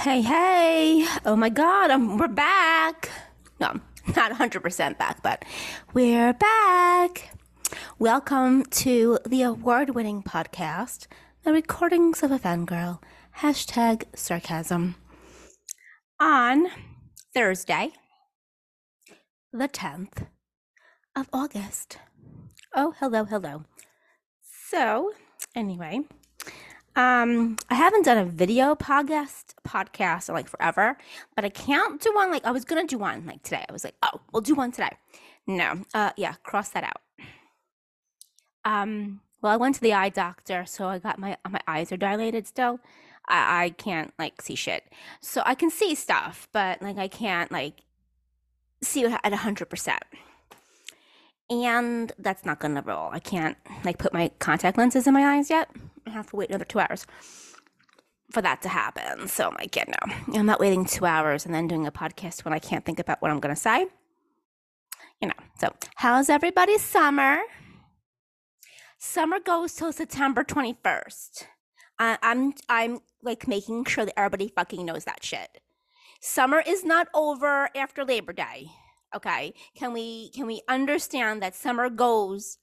Hey, hey. Oh my God, we're back. No, not 100% back, but we're back. Welcome to the award winning podcast, The Recordings of a Fangirl, hashtag sarcasm. On Thursday, the 10th of August. Oh, hello, hello. So, anyway, um, I haven't done a video podcast podcast in like forever, but I can't do one like I was gonna do one like today. I was like, oh, we'll do one today. No, uh, yeah, cross that out. Um, well, I went to the eye doctor, so I got my my eyes are dilated still. I, I can't like see shit, so I can see stuff, but like I can't like see at hundred percent. And that's not gonna roll. I can't like put my contact lenses in my eyes yet. Have to wait another two hours for that to happen. So like, yeah, no, I'm not waiting two hours and then doing a podcast when I can't think about what I'm gonna say. You know. So how's everybody's summer? Summer goes till September 21st. I, I'm I'm like making sure that everybody fucking knows that shit. Summer is not over after Labor Day. Okay? Can we can we understand that summer goes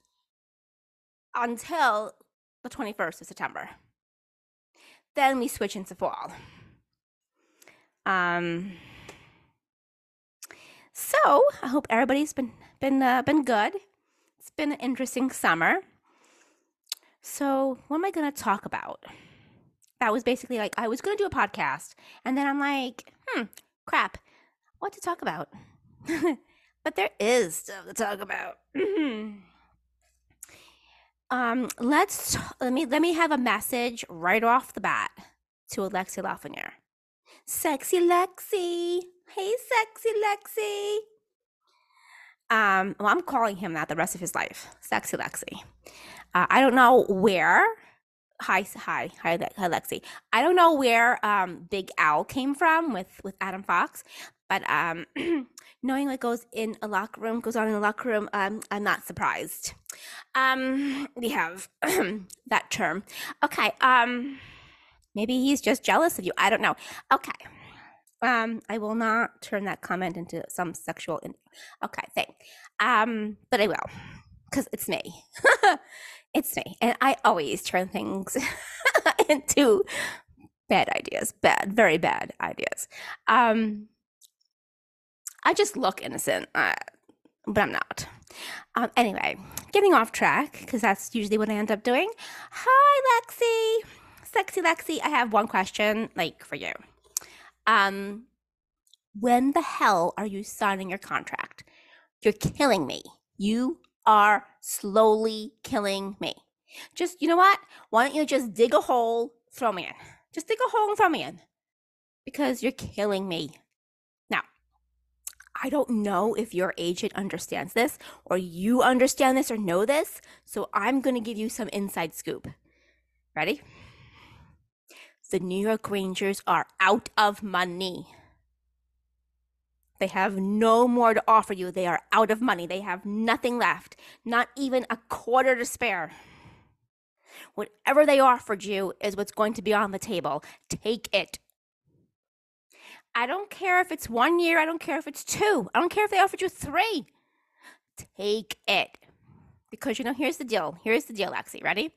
until the 21st of September? Then we switch into fall. Um so, I hope everybody's been been uh, been good. It's been an interesting summer. So, what am I to talk about? That was basically like I was to do a podcast, and then I'm like, hmm, crap, what to talk about? but there is stuff to talk about. um, let's let me let me have a message right off the bat to Alexi Lafreniere. Sexy Lexi, hey, sexy Lexi. Um, well, I'm calling him that the rest of his life, sexy Lexi. Uh, I don't know where. Hi, hi, hi, hi, Lexi. I don't know where um, Big Al came from with with Adam Fox, but um, knowing what goes in a locker room goes on in a locker room, um, I'm not surprised. Um, we have that term. Okay. Um, maybe he's just jealous of you. I don't know. Okay. Um, I will not turn that comment into some sexual. In- okay, thing. Um, but I will, because it's me. it's me, and I always turn things into bad ideas. Bad, very bad ideas. Um, I just look innocent, uh, but I'm not. Um, anyway, getting off track because that's usually what I end up doing. Hi, Lexi, sexy Lexi. I have one question, like for you. Um, when the hell are you signing your contract? You're killing me. You are slowly killing me. Just, you know what? Why don't you just dig a hole, throw me in? Just dig a hole and throw me in. Because you're killing me. I don't know if your agent understands this or you understand this or know this, so I'm going to give you some inside scoop. Ready? The New York Rangers are out of money. They have no more to offer you. They are out of money. They have nothing left, not even a quarter to spare. Whatever they offered you is what's going to be on the table. Take it. I don't care if it's one year. I don't care if it's two. I don't care if they offered you three. Take it. Because, you know, here's the deal. Here's the deal, Lexi. Ready?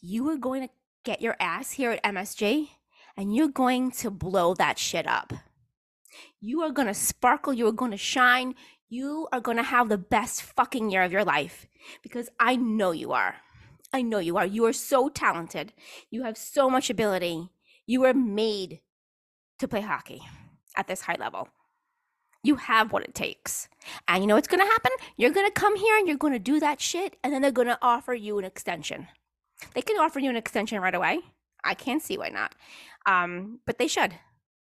You are going to get your ass here at MSG and you're going to blow that shit up. You are going to sparkle. You are going to shine. You are going to have the best fucking year of your life because I know you are. I know you are. You are so talented. You have so much ability. You were made to play hockey at this high level. You have what it takes. And you know what's going to happen? You're going to come here and you're going to do that shit, and then they're going to offer you an extension. They can offer you an extension right away. I can't see why not. Um, but they should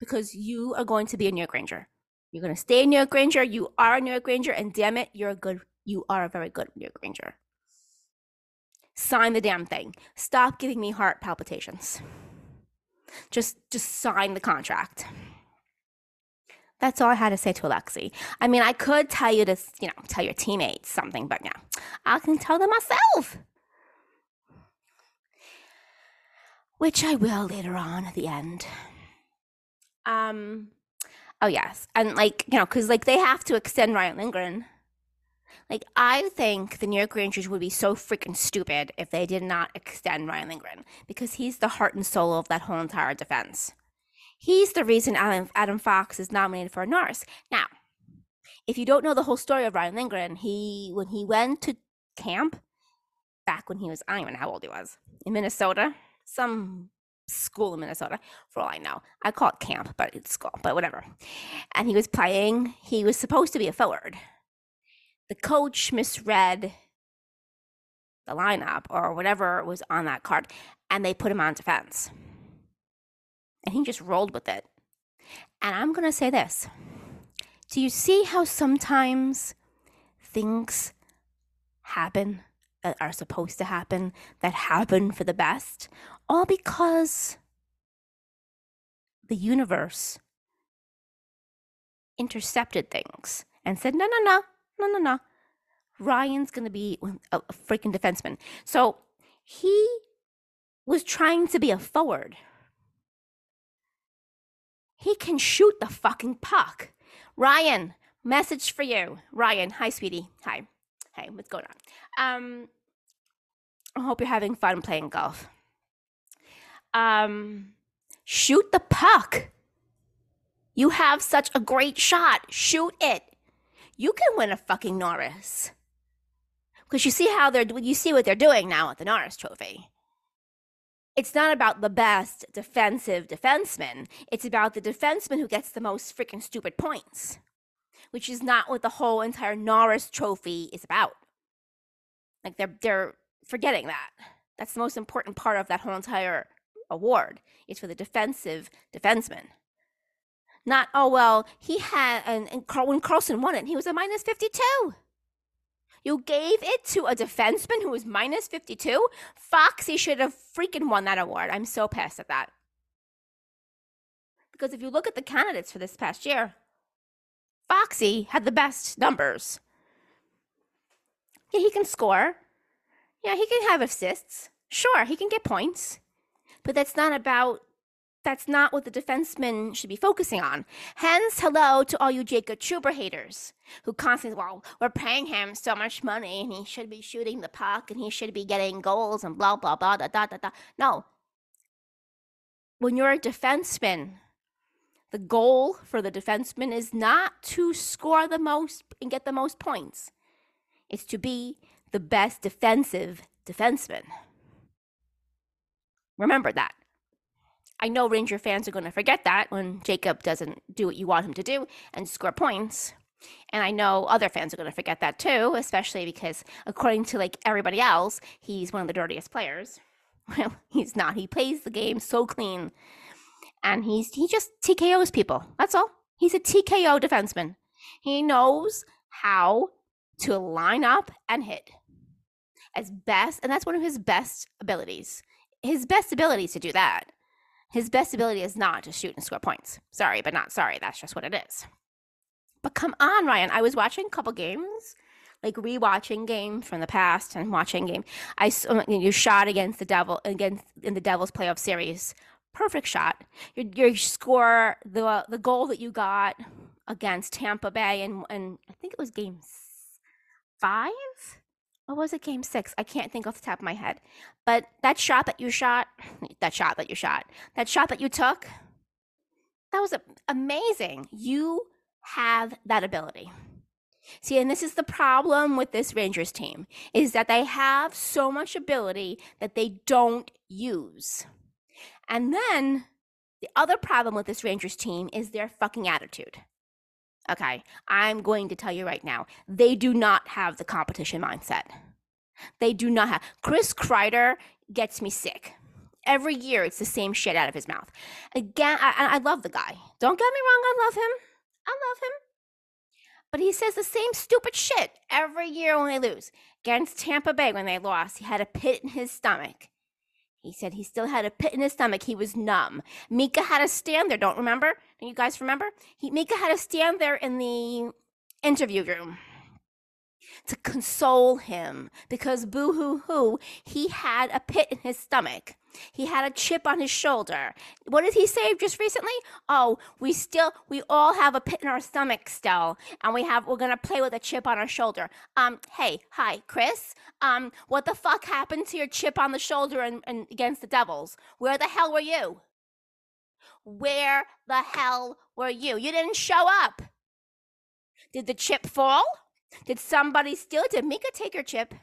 because you are going to be a New York Ranger. You're going to stay a New York Ranger. You are a New York Ranger, and damn it, you're a good, you are a very good New York Ranger. Sign the damn thing. Stop giving me heart palpitations. Just, just sign the contract. That's all I had to say to Alexi. I mean, I could tell you to, you know, tell your teammates something, but yeah, I can tell them myself. Which I will later on at the end. Um, oh yes, and like you know, because like they have to extend Ryan Lindgren. Like I think the New York Rangers would be so freaking stupid if they did not extend Ryan Lindgren because he's the heart and soul of that whole entire defense. He's the reason Adam, Adam Fox is nominated for a Norris. Now, if you don't know the whole story of Ryan Lindgren, he when he went to camp back when he was I don't even know how old he was in Minnesota, some school in Minnesota, for all I know. I call it camp, but it's school, but whatever. And he was playing. He was supposed to be a forward. The coach misread the lineup or whatever was on that card, and they put him on defense. And he just rolled with it. And I'm going to say this Do you see how sometimes things happen that are supposed to happen, that happen for the best, all because the universe intercepted things and said, no, no, no, no, no, no. Ryan's going to be a, freaking defenseman. So he was trying to be a forward. He can shoot the fucking puck. Ryan, message for you. Ryan, hi, sweetie. Hi. Hey, what's going on? Um, I hope you're having fun playing golf. Um, shoot the puck. You have such a great shot. Shoot it. You can win a fucking Norris. Because you see how they're you see what they're doing now at the Norris Trophy. It's not about the best defensive defenseman. It's about the defenseman who gets the most freaking stupid points which is not what the whole entire Norris trophy is about. Like they're they're forgetting that. That's the most important part of that whole entire award. It's for the defensive defenseman. Not oh well, he had and, and Carl, when Karlsson won it, he was a minus fifty two. You gave it to a defenseman who was minus 52? Foxy should have freaking won that award. I'm so pissed at that. Because if you look at the candidates for this past year, Foxy had the best numbers. Yeah, he can score. Yeah, he can have assists. Sure, he can get points. But that's not about that's not what the defenseman should be focusing on. Hence, hello to all you Jacob Trouba haters who constantly, well, we're paying him so much money and he should be shooting the puck and he should be getting goals and blah, blah, blah, da, da, da, da. No. When you're a defenseman, the goal for the defenseman is not to score the most and get the most points. It's to be the best defensive defenseman. Remember that. I know Ranger fans are going to forget that when Jacob doesn't do what you want him to do and score points. And I know other fans are going to forget that too, especially because according to like everybody else, he's one of the dirtiest players. Well, he's not. He plays the game so clean and he's he just TKOs people. That's all. He's a TKO defenseman. He knows how to line up and hit as best, and that's one of his best abilities. His best ability to do that. His best ability is not to shoot and score points. Sorry, but not sorry. That's just what it is. But come on, Ryan. I was watching a couple games, like rewatching games from the past and watching game. I uh, you shot against the Devil against in the Devils playoff series perfect shot. Your, your score, the the goal that you got against Tampa Bay, and and I think it was game five. Or was it game six? I can't think off the top of my head. But that shot that you shot, that shot that you shot, that shot that you took, that was amazing. You have that ability. See, and this is the problem with this Rangers team is that they have so much ability that they don't use. And then the other problem with this Rangers team is their fucking attitude. Okay, I'm going to tell you right now, they do not have the competition mindset. They do not have. Chris Kreider gets me sick. Every year, it's the same shit out of his mouth. Again, I, I love the guy. Don't get me wrong, I love him. I love him. But he says the same stupid shit every year when they lose. Against Tampa Bay, when they lost, he had a pit in his stomach. He said he still had a pit in his stomach. He was numb. Mika had to stand there. Don't remember? You guys remember? He, Mika had to stand there in the interview room to console him because boo hoo hoo, he had a pit in his stomach. He had a chip on his shoulder. What did he say just recently? Oh, we still, we all have a pit in our stomach still, and we have, we're gonna play with a chip on our shoulder. Um, hey, hi, Chris. Um, what the fuck happened to your chip on the shoulder and, and against the Devils? Where the hell were you? Where the hell were you? You didn't show up. Did the chip fall? Did somebody steal it? Did Mika take your chip?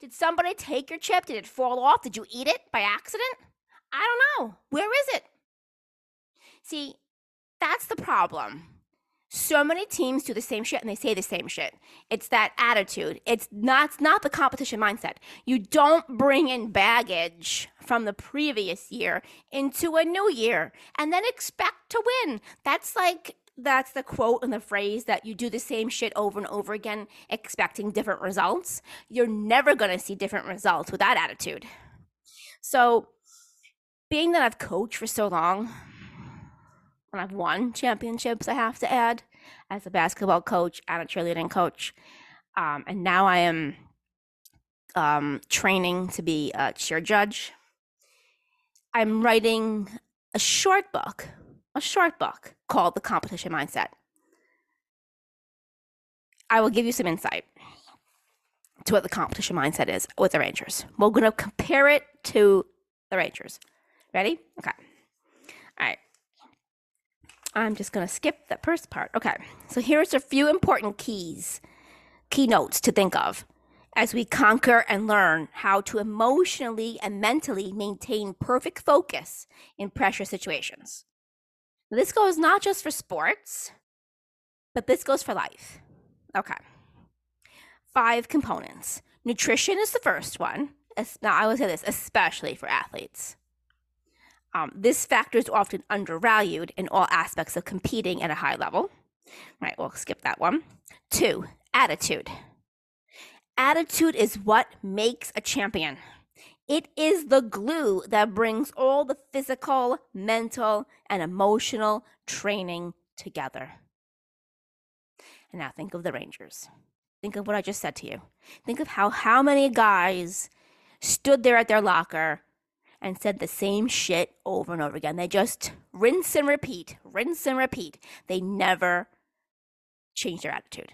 Did somebody take your chip? Did it fall off? Did you eat it by accident? I don't know. Where is it? See, that's the problem. So many teams do the same shit and they say the same shit. It's that attitude. It's not, it's not the competition mindset. You don't bring in baggage from the previous year into a new year and then expect to win. That's like that's the quote and the phrase that you do the same shit over and over again expecting different results. You're never going to see different results with that attitude. So, being that I've coached for so long, and I've won championships, I have to add, as a basketball coach and a cheerleading coach. Um, and now I am um, training to be a cheer judge. I'm writing a short book, a short book called The Competition Mindset. I will give you some insight to what the competition mindset is with the Rangers. We're going to compare it to the Rangers. Ready? Okay. All right. I'm just going to skip the first part. Okay. So here's a few important keys, keynotes to think of as we conquer and learn how to emotionally and mentally maintain perfect focus in pressure situations. This goes not just for sports, but this goes for life. Okay. Five components. Nutrition is the first one. Now, I will say this, especially for athletes. Um, this factor is often undervalued in all aspects of competing at a high level. All right, we'll skip that one. Two, attitude. Attitude is what makes a champion. It is the glue that brings all the physical, mental, and emotional training together. And now think of the Rangers. Think of what I just said to you. Think of how how many guys stood there at their locker and said the same shit over and over again. They just rinse and repeat, rinse and repeat. They never change their attitude.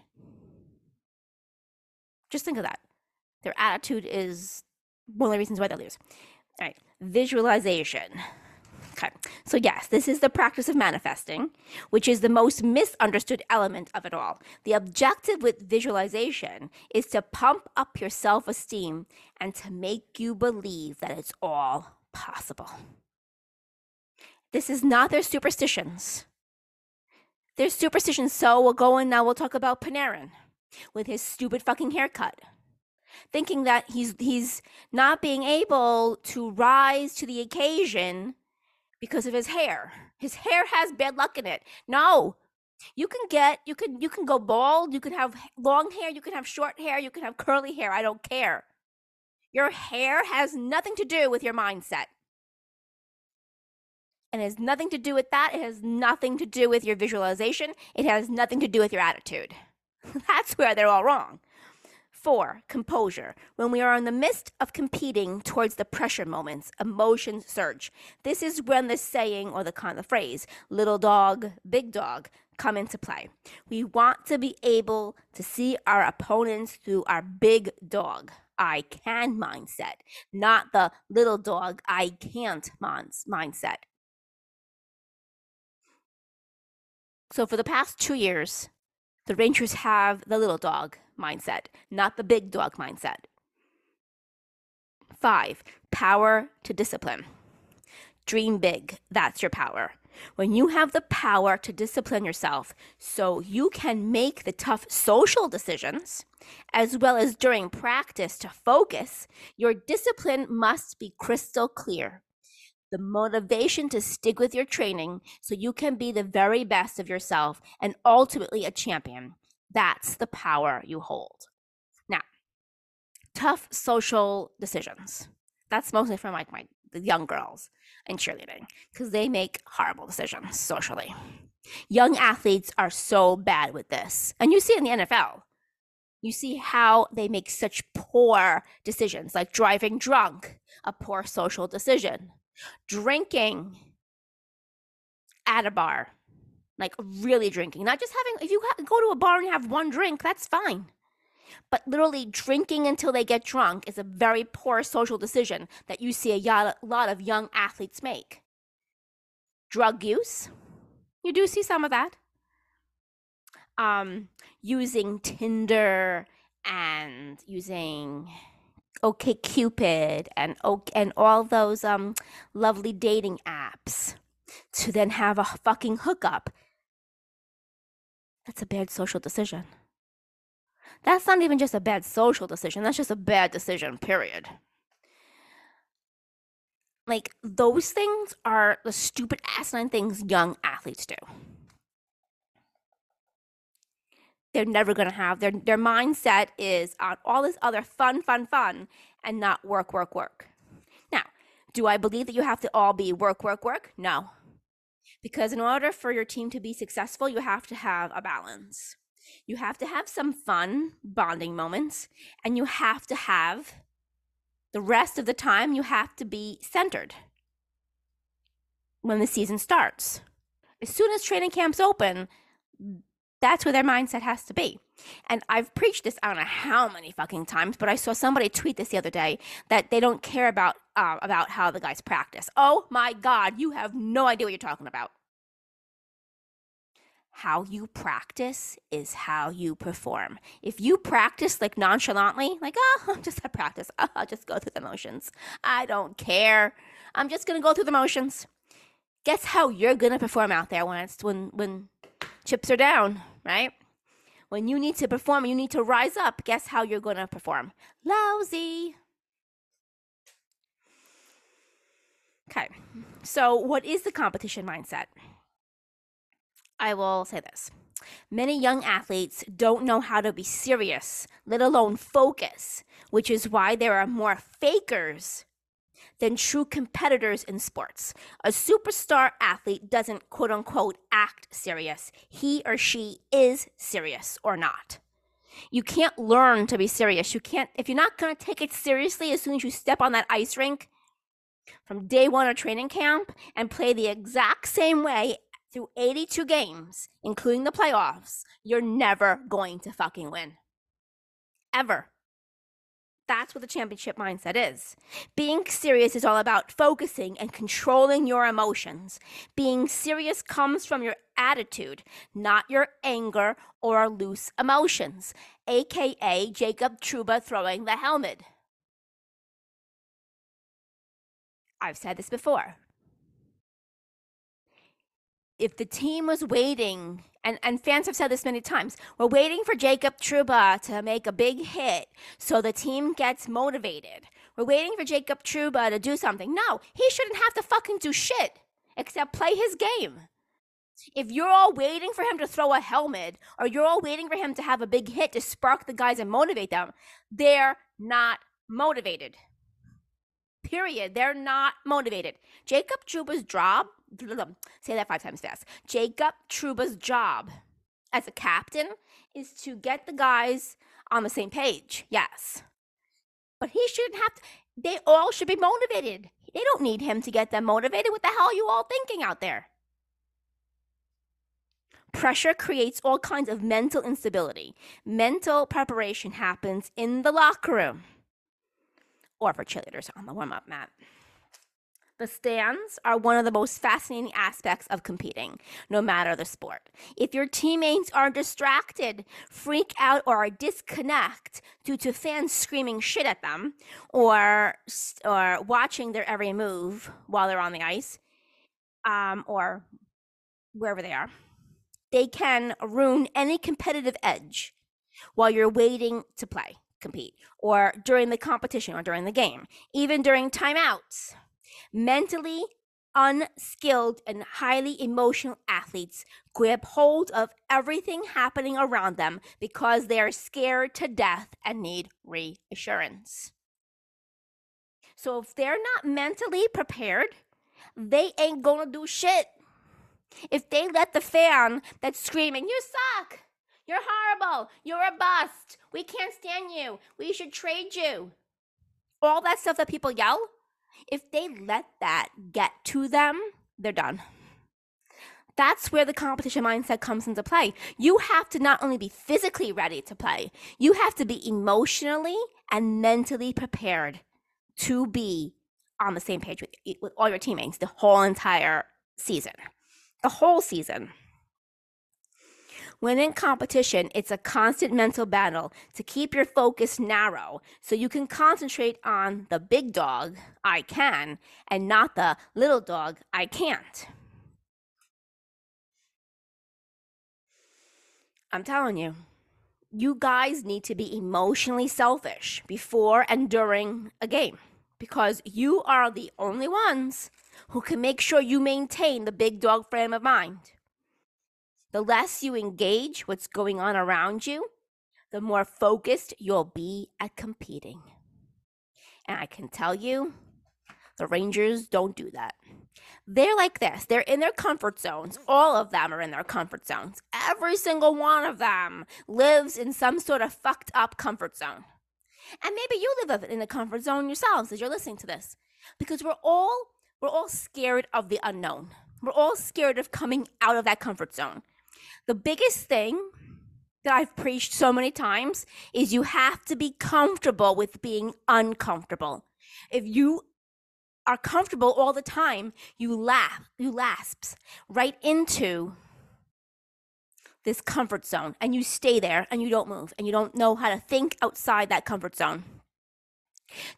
Just think of that. Their attitude is one of the reasons why they lose. All right, visualization. Okay, so yes, this is the practice of manifesting, which is the most misunderstood element of it all. The objective with visualization is to pump up your self esteem and to make you believe that it's all possible. This is not their superstitions. Their superstitions, so we'll go in now, we'll talk about Panarin with his stupid fucking haircut thinking that he's he's not being able to rise to the occasion because of his hair. His hair has bad luck in it. No. You can get you can you can go bald, you can have long hair, you can have short hair, you can have curly hair. I don't care. Your hair has nothing to do with your mindset. And it has nothing to do with that. It has nothing to do with your visualization. It has nothing to do with your attitude. That's where they're all wrong. Four, composure. When we are in the midst of competing towards the pressure moments, emotions surge. This is when the saying or the kind of phrase, little dog, big dog, come into play. We want to be able to see our opponents through our big dog, I can mindset, not the little dog, I can't mindset. So for the past two years, the Rangers have the little dog mindset, not the big dog mindset. Five, power to discipline. Dream big. That's your power. When you have the power to discipline yourself so you can make the tough social decisions, as well as during practice to focus, your discipline must be crystal clear the motivation to stick with your training so you can be the very best of yourself and ultimately a champion. That's the power you hold. Now, tough social decisions. That's mostly from like my the young girls in cheerleading because they make horrible decisions socially. Young athletes are so bad with this. And you see in the NFL. You see how they make such poor decisions, like driving drunk, a poor social decision, drinking at a bar, like really drinking, not just having, if you go to a bar and have one drink, that's fine. But literally drinking until they get drunk is a very poor social decision that you see a lot of young athletes make. Drug use, you do see some of that. Um, using Tinder and using OK Cupid and and all those um lovely dating apps to then have a fucking hookup. That's a bad social decision. That's not even just a bad social decision, that's just a bad decision, period. Like, those things are the stupid asinine things young athletes do. They're never going to have their their mindset is on all this other fun, fun, fun, and not work, work, work. Now, do I believe that you have to all be work, work, work? No. Because in order for your team to be successful, you have to have a balance. You have to have some fun bonding moments, and you have to have the rest of the time, you have to be centered when the season starts. As soon as training camps open, that's where their mindset has to be. And I've preached this, I don't know how many fucking times, but I saw somebody tweet this the other day that they don't care about uh, about how the guys practice. Oh my God, you have no idea what you're talking about how you practice is how you perform. If you practice like nonchalantly, like, oh, I'm just at practice, oh, I'll just go through the motions. I don't care. I'm just gonna go through the motions. Guess how you're gonna perform out there when it's when when chips are down, right? When you need to perform, you need to rise up. Guess how you're gonna perform? Lousy. Okay, so what is the competition mindset? I will say this. Many young athletes don't know how to be serious, let alone focus, which is why there are more fakers than true competitors in sports. A superstar athlete doesn't quote unquote act serious. He or she is serious or not. You can't learn to be serious. You can't, if you're not going to take it seriously as soon as you step on that ice rink from day one of training camp and play the exact same way through 82 games, including the playoffs, you're never going to fucking win. Ever. That's what the championship mindset is. Being serious is all about focusing and controlling your emotions. Being serious comes from your attitude, not your anger or loose emotions, aka Jacob Trouba throwing the helmet. I've said this before if the team was waiting, and, and fans have said this many times, we're waiting for Jacob Trouba to make a big hit so the team gets motivated. We're waiting for Jacob Trouba to do something. No, he shouldn't have to fucking do shit except play his game. If you're all waiting for him to throw a helmet or you're all waiting for him to have a big hit to spark the guys and motivate them, they're not motivated. Period. They're not motivated. Jacob Trouba's job say that five times fast. Jacob Trouba's job as a captain is to get the guys on the same page. Yes. But he shouldn't have to, they all should be motivated. They don't need him to get them motivated. What the hell are you all thinking out there? Pressure creates all kinds of mental instability. Mental preparation happens in the locker room or for cheerleaders on the warm up mat. The stands are one of the most fascinating aspects of competing, no matter the sport. If your teammates are distracted, freak out, or disconnect due to fans screaming shit at them or, or watching their every move while they're on the ice um, or wherever they are, they can ruin any competitive edge while you're waiting to play, compete, or during the competition or during the game, even during timeouts Mentally unskilled and highly emotional athletes grab hold of everything happening around them because they are scared to death and need reassurance. So if they're not mentally prepared, they ain't gonna do shit. If they let the fan that's screaming, you suck, You're horrible. You're a bust. We can't stand you. We should trade you. All that stuff that people yell, if they let that get to them, they're done. That's where the competition mindset comes into play. You have to not only be physically ready to play, you have to be emotionally and mentally prepared to be on the same page with, with all your teammates the whole entire season. The whole season. When in competition, it's a constant mental battle to keep your focus narrow so you can concentrate on the big dog, I can, and not the little dog, I can't. I'm telling you, you guys need to be emotionally selfish before and during a game because you are the only ones who can make sure you maintain the big dog frame of mind. The less you engage what's going on around you, the more focused you'll be at competing. And I can tell you, the Rangers don't do that. They're like this. They're in their comfort zones. All of them are in their comfort zones. Every single one of them lives in some sort of fucked up comfort zone. And maybe you live in a comfort zone yourselves as you're listening to this. Because we're all we're all scared of the unknown. We're all scared of coming out of that comfort zone. The biggest thing that I've preached so many times is you have to be comfortable with being uncomfortable. If you are comfortable all the time, you laugh, you lasps right into this comfort zone and you stay there and you don't move and you don't know how to think outside that comfort zone.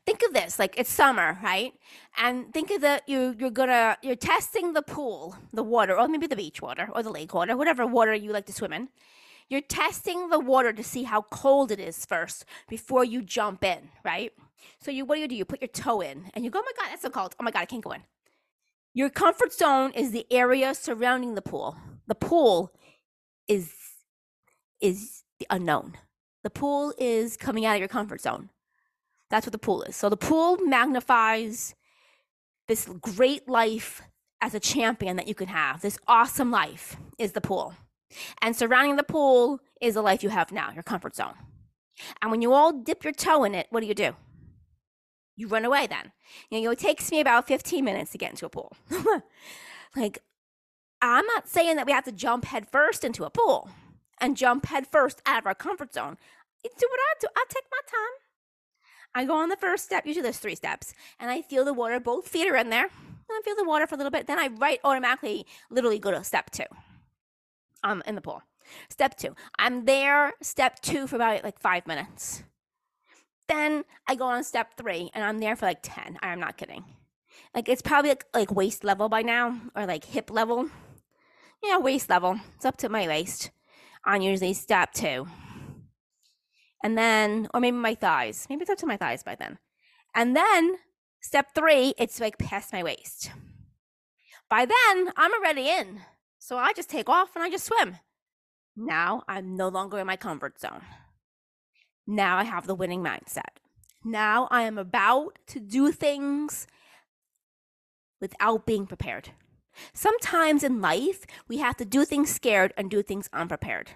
Think of this like it's summer, right? And think of that you you're gonna you're testing the pool, the water, or maybe the beach water or the lake water, whatever water you like to swim in. You're testing the water to see how cold it is first before you jump in, right? So you what do you do? You put your toe in and you go, Oh my god, that's so cold. Oh my god, I can't go in. Your comfort zone is the area surrounding the pool. The pool is is the unknown. The pool is coming out of your comfort zone. That's what the pool is. So the pool magnifies this great life as a champion that you can have. This awesome life is the pool. And surrounding the pool is the life you have now, your comfort zone. And when you all dip your toe in it, what do you do? You run away then. You know, it takes me about 15 minutes to get into a pool. like, I'm not saying that we have to jump headfirst into a pool and jump headfirst out of our comfort zone. do what I do. I take my time. I go on the first step. Usually there's three steps, and I feel the water. Both feet are in there, and I feel the water for a little bit. Then I right automatically, literally go to step two. Um, in the pool. Step two. I'm there. Step two for about like five minutes. Then I go on step three, and I'm there for like ten. I am not kidding. Like it's probably like, like waist level by now, or like hip level. Yeah, waist level. It's up to my waist on usually step two and then or maybe my thighs maybe it's up to my thighs by then. And then step three it's like past my waist. By then i'm already in. So i just take off and i just swim. Now i'm no longer in my comfort zone. Now i have the winning mindset. Now i am about to do things without being prepared. Sometimes in life we have to do things scared and do things unprepared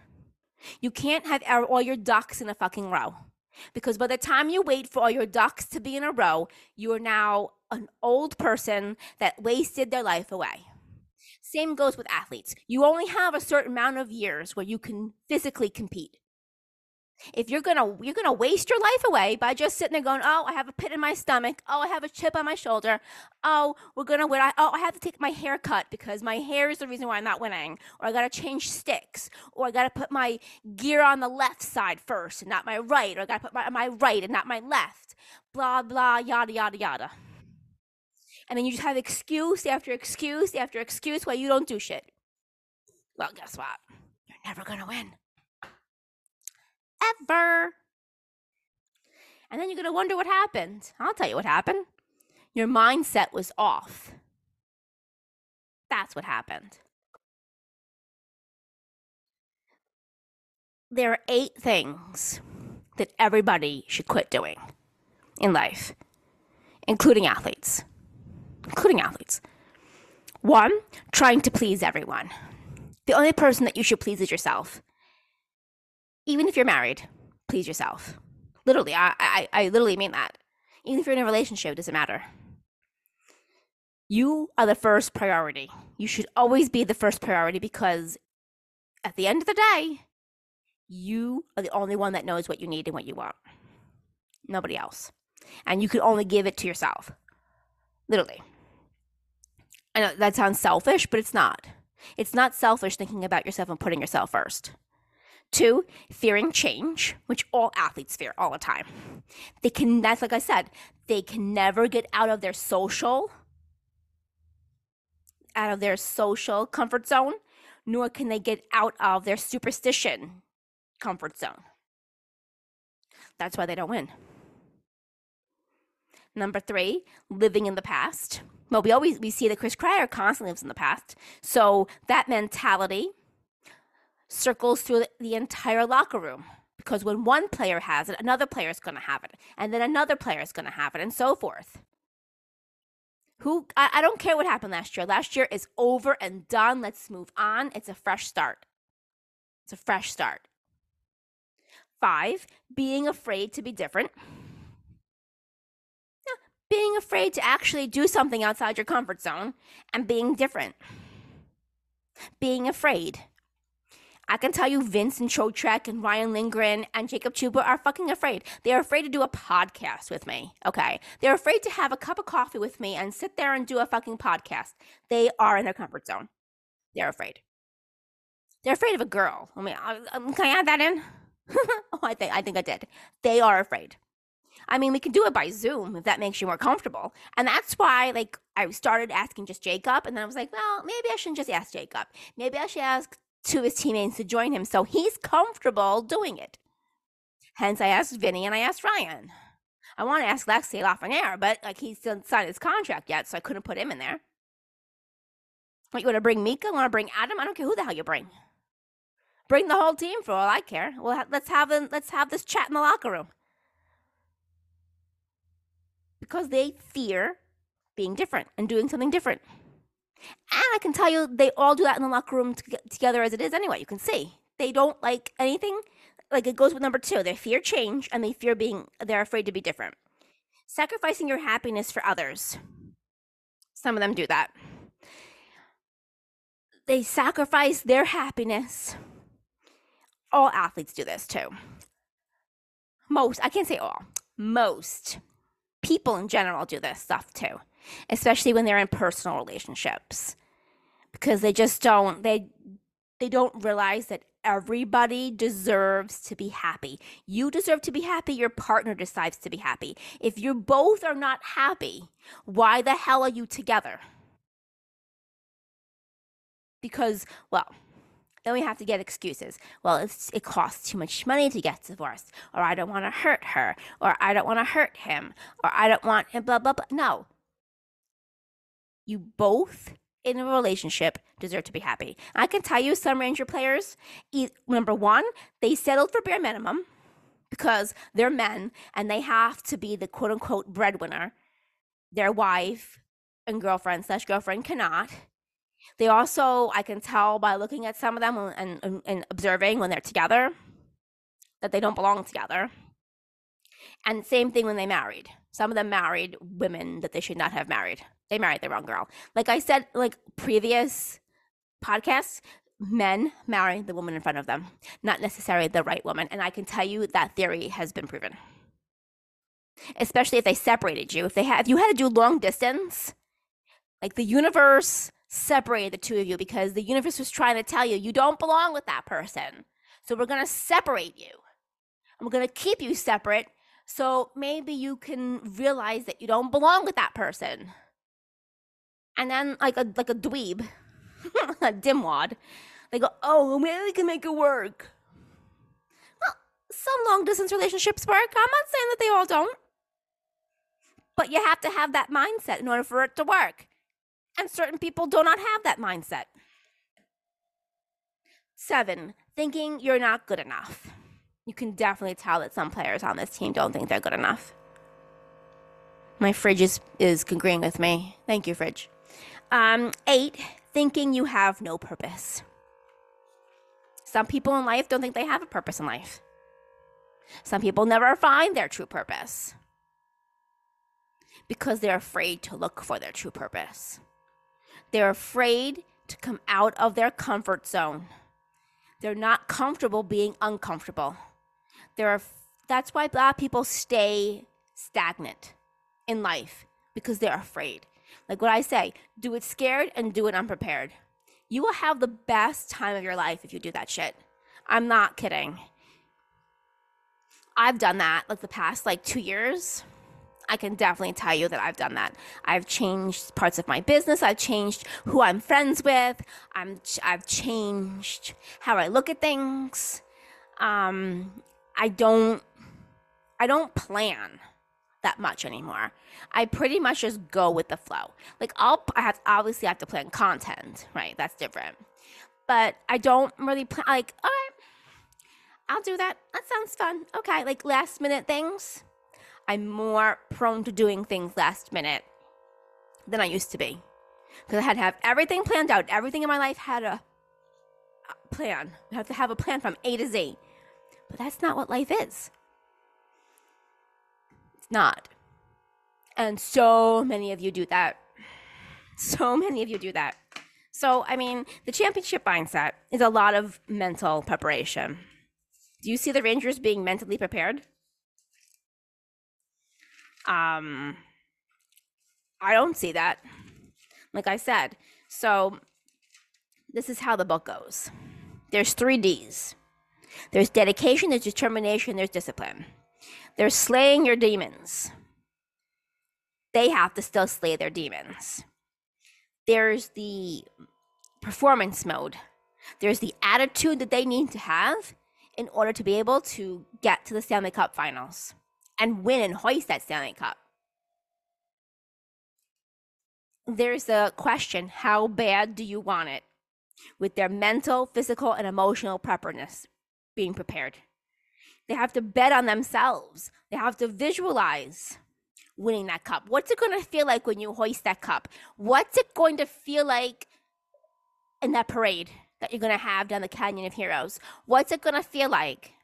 you can't have all your ducks in a fucking row. Because by the time you wait for all your ducks to be in a row, you are now an old person that wasted their life away. Same goes with athletes. You only have a certain amount of years where you can physically compete if you're gonna you're gonna waste your life away by just sitting there going oh i have a pit in my stomach. Oh i have a chip on my shoulder. Oh we're gonna win oh i have to take my hair cut because my hair is the reason why i'm not winning. Or i gotta change sticks. Or i gotta put my gear on the left side first and not my right. Or i gotta put my, my right and not my left. Blah blah yada yada yada. And then you just have excuse after excuse after excuse why you don't do shit. Well guess what? You're never gonna win ever. And then you're going to wonder what happened. I'll tell you what happened. Your mindset was off. That's what happened. There are eight things that everybody should quit doing in life, including athletes. Including athletes. One, trying to please everyone. The only person that you should please is yourself. Even if you're married, please yourself. Literally, I, I, I literally mean that. Even if you're in a relationship, it doesn't matter. You are the first priority. You should always be the first priority because at the end of the day, you are the only one that knows what you need and what you want. Nobody else. And you can only give it to yourself. Literally. I know that sounds selfish, but it's not. It's not selfish thinking about yourself and putting yourself first. Two, fearing change, which all athletes fear all the time. They can, that's like I said, they can never get out of their social, out of their social comfort zone, nor can they get out of their superstition comfort zone. That's why they don't win. Number three, living in the past. Well, we always we see that Chris Kreider constantly lives in the past. So that mentality circles through the entire locker room because when one player has it, another player is going to have it, and then another player is going to have it, and so forth. Who I, I don't care what happened last year. Last year is over and done. Let's move on. It's a fresh start. It's a fresh start. Five, being afraid to be different. Being afraid to actually do something outside your comfort zone and being different. Being afraid. I can tell you Vincent Trocheck and Ryan Lindgren and Jacob Trouba are fucking afraid. They're afraid to do a podcast with me. Okay. They're afraid to have a cup of coffee with me and sit there and do a fucking podcast. They are in their comfort zone. They're afraid. They're afraid of a girl. I mean, um, can I add that in? oh, I think I think I did. They are afraid. I mean, we can do it by Zoom if that makes you more comfortable. And that's why, like, I started asking just Jacob, and then I was like, well, maybe I shouldn't just ask Jacob. Maybe I should ask of his teammates to join him so he's comfortable doing it. Hence, I asked Vinny and I asked Ryan. I want to ask Lexi Lafreniere, but like he still signed his contract yet, so I couldn't put him in there. You want to bring Mika? Want to bring Adam? I don't care who the hell you bring. Bring the whole team for all I care. Well, let's have them, let's have this chat in the locker room because they fear being different and doing something different. I can tell you, they all do that in the locker room together as it is anyway. You can see they don't like anything. Like it goes with number two. They fear change and they fear being, they're afraid to be different. Sacrificing your happiness for others. Some of them do that. They sacrifice their happiness. All athletes do this too. Most, I can't say all, most people in general do this stuff too especially when they're in personal relationships because they just don't they they don't realize that everybody deserves to be happy. You deserve to be happy, your partner decides to be happy. If you both are not happy, why the hell are you together? Because, well, then we have to get excuses. Well, it's, it costs too much money to get divorced, or I don't want to hurt her, or I don't want to hurt him, or I don't want him, blah, blah, blah. No, you both in a relationship deserve to be happy. I can tell you some Ranger players, number one, they settled for bare minimum because they're men and they have to be the quote unquote breadwinner. Their wife and girlfriend slash girlfriend cannot. They also, I can tell by looking at some of them and, and, and observing when they're together that they don't belong together. And same thing when they married. Some of them married women that they should not have married. They married the wrong girl. Like I said, like previous podcasts, men marry the woman in front of them, not necessarily the right woman. And I can tell you that theory has been proven. Especially if they separated you. If they had if you had to do long distance, like the universe separated the two of you because the universe was trying to tell you you don't belong with that person. So we're gonna separate you. We're gonna keep you separate so maybe you can realize that you don't belong with that person. And then like a like a dweeb, a dimwad, they go, oh, maybe we can make it work. Well, some long distance relationships work. I'm not saying that they all don't. But you have to have that mindset in order for it to work. And certain people do not have that mindset. Seven, thinking you're not good enough you can definitely tell that some players on this team don't think they're good enough. My fridge is, is agreeing with me. Thank you, fridge. Um, eight, thinking you have no purpose. Some people in life don't think they have a purpose in life. Some people never find their true purpose because they're afraid to look for their true purpose. They're afraid to come out of their comfort zone. They're not comfortable being uncomfortable. There are that's why black people stay stagnant in life because they're afraid. Like what I say, do it scared and do it unprepared. You will have the best time of your life if you do that shit. I'm not kidding. I've done that like the past like 2 years. I can definitely tell you that I've done that. I've changed parts of my business. I've changed who I'm friends with. I'm I've changed how I look at things. Um, I don't I don't plan that much anymore. I pretty much just go with the flow. Like I'll I have obviously I have to plan content, right? That's different. But I don't really plan like all right. I'll do that. That sounds fun. Okay, like last minute things I'm more prone to doing things last minute than I used to be. Because I had to have everything planned out. Everything in my life had a plan. I have to have a plan from A to Z. But that's not what life is. It's not. And so many of you do that. So many of you do that. So, I mean, the championship mindset is a lot of mental preparation. Do you see the Rangers being mentally prepared? Um, I don't see that. Like I said, so this is how the book goes. There's three D's. There's dedication, there's determination, there's discipline. There's slaying your demons. They have to still slay their demons. There's the performance mode. There's the attitude that they need to have in order to be able to get to the Stanley Cup finals and win and hoist that Stanley Cup. There's a question how bad do you want it? With their mental, physical, and emotional preparedness being prepared. They have to bet on themselves, they have to visualize winning that cup. What's it going to feel like when you hoist that cup? What's it going to feel like in that parade that you're going to have down the Canyon of Heroes? What's it going to feel like?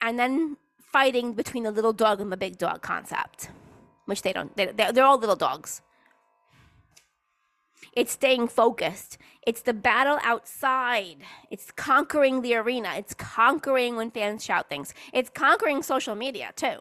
and then fighting between the little dog and the big dog concept, which they don't, they, they're, they're all little dogs. It's staying focused. It's the battle outside. It's conquering the arena. It's conquering when fans shout things. It's conquering social media too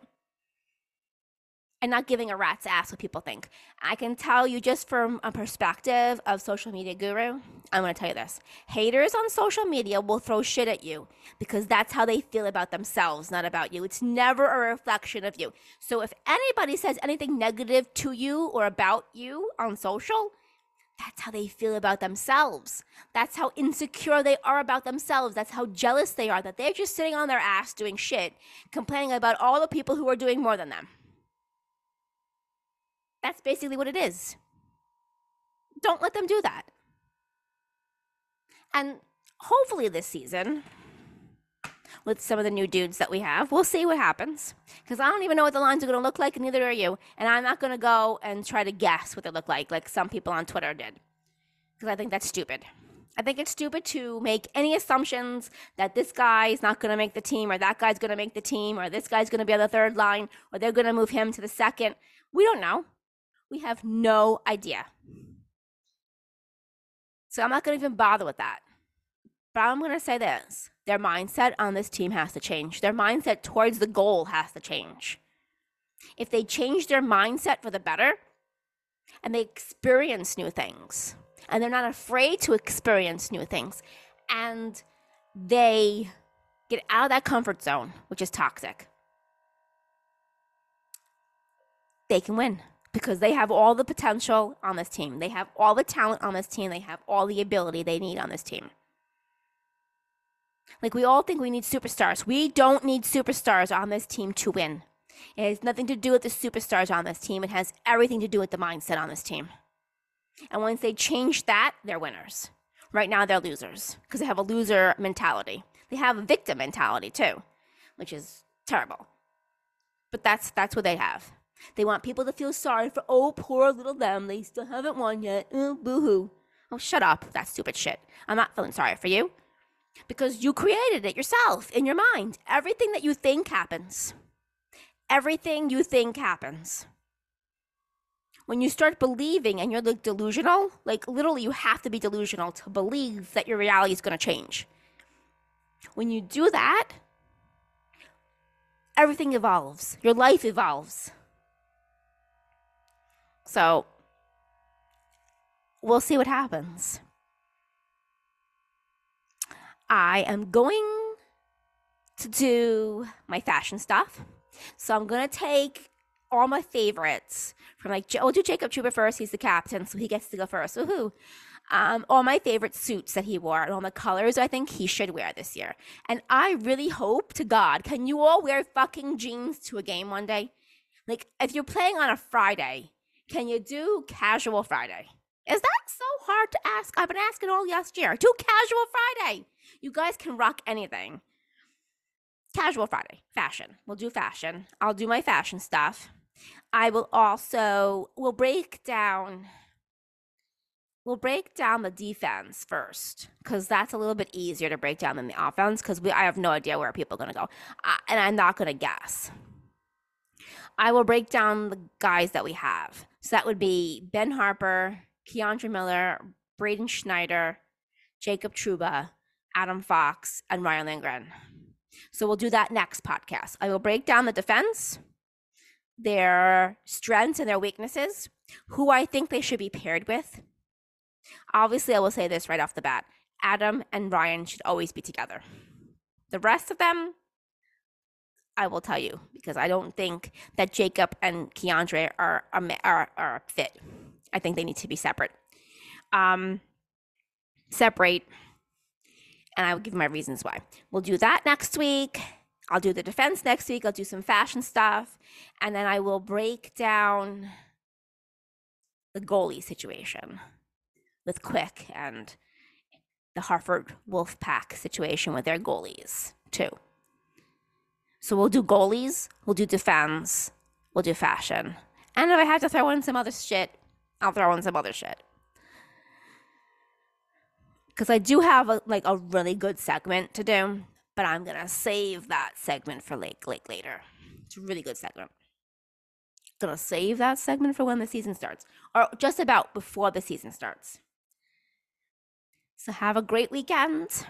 and not giving a rat's ass what people think. I can tell you just from a perspective of social media guru, I'm to tell you this. Haters on social media will throw shit at you because that's how they feel about themselves, not about you. It's never a reflection of you. So if anybody says anything negative to you or about you on social, that's how they feel about themselves. That's how insecure they are about themselves. That's how jealous they are that they're just sitting on their ass doing shit, complaining about all the people who are doing more than them. That's basically what it is. Don't let them do that. And hopefully this season, with some of the new dudes that we have, we'll see what happens. Because I don't even know what the lines are going to look like, neither are you. And I'm not going to go and try to guess what they look like, like some people on Twitter did. Because I think that's stupid. I think it's stupid to make any assumptions that this guy is not going to make the team, or that guy's going to make the team, or this guy's going to be on the third line, or they're going to move him to the second. We don't know. We have no idea. So I'm not going to even bother with that. But I'm going to say this their mindset on this team has to change. Their mindset towards the goal has to change. If they change their mindset for the better and they experience new things and they're not afraid to experience new things and they get out of that comfort zone, which is toxic, they can win because they have all the potential on this team. They have all the talent on this team. They have all the ability they need on this team. Like we all think we need superstars. We don't need superstars on this team to win. It has nothing to do with the superstars on this team. It has everything to do with the mindset on this team. And once they change that, they're winners. Right now, they're losers because they have a loser mentality. They have a victim mentality too, which is terrible. But that's that's what they have. They want people to feel sorry for, oh, poor little them. They still haven't won yet. Oh, boo hoo. Oh, shut up. That stupid shit. I'm not feeling sorry for you. Because you created it yourself in your mind. Everything that you think happens. Everything you think happens. When you start believing and you're like delusional, like literally you have to be delusional to believe that your reality is going to change. When you do that, everything evolves. Your life evolves. So, we'll see what happens. I am going to do my fashion stuff. So I'm to take all my favorites from like, I'll do Jacob Trouba first. He's the captain, so he gets to go first. Woohoo. Um, all my favorite suits that he wore and all the colors I think he should wear this year. And I really hope to God, can you all wear fucking jeans to a game one day? Like, if you're playing on a Friday, can you do casual Friday? Is that so hard to ask? I've been asking all last year. Do casual Friday. You guys can rock anything. Casual Friday, fashion. We'll do fashion. I'll do my fashion stuff. I will also we'll break down we'll break down the defense first because that's a little bit easier to break down than the offense because we I have no idea where people are going to go, and I'm not going to guess. I will break down the guys that we have. So that would be Ben Harpur, K'Andre Miller, Braden Schneider, Jacob Trouba, Adam Fox, and Ryan Lindgren. So we'll do that next podcast. I will break down the defense, their strengths and their weaknesses, who I think they should be paired with. Obviously, I will say this right off the bat Adam and Ryan should always be together. The rest of them, I will tell you because I don't think that Jacob and K'Andre are, are, are a fit. I think they need to be separate. Um, separate and I will give my reasons why. We'll do that next week. I'll do the defense next week. I'll do some fashion stuff. And then I will break down the goalie situation with Quick and the Hartford Wolfpack situation with their goalies, too. So we'll do goalies, we'll do defense, we'll do fashion. And if I have to throw in some other shit, I'll throw in some other shit because I do have a, like a really good segment to do, but I'm gonna save that segment for like like later. It's a really good segment. Gonna save that segment for when the season starts, or just about before the season starts. So have a great weekend.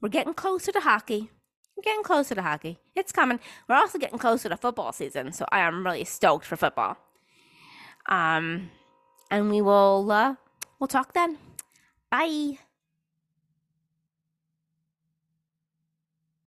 We're getting closer to hockey. We're getting closer to hockey. It's coming. We're also getting closer to football season, so I am really stoked for football. Um, and we will uh, we'll talk then. Bye.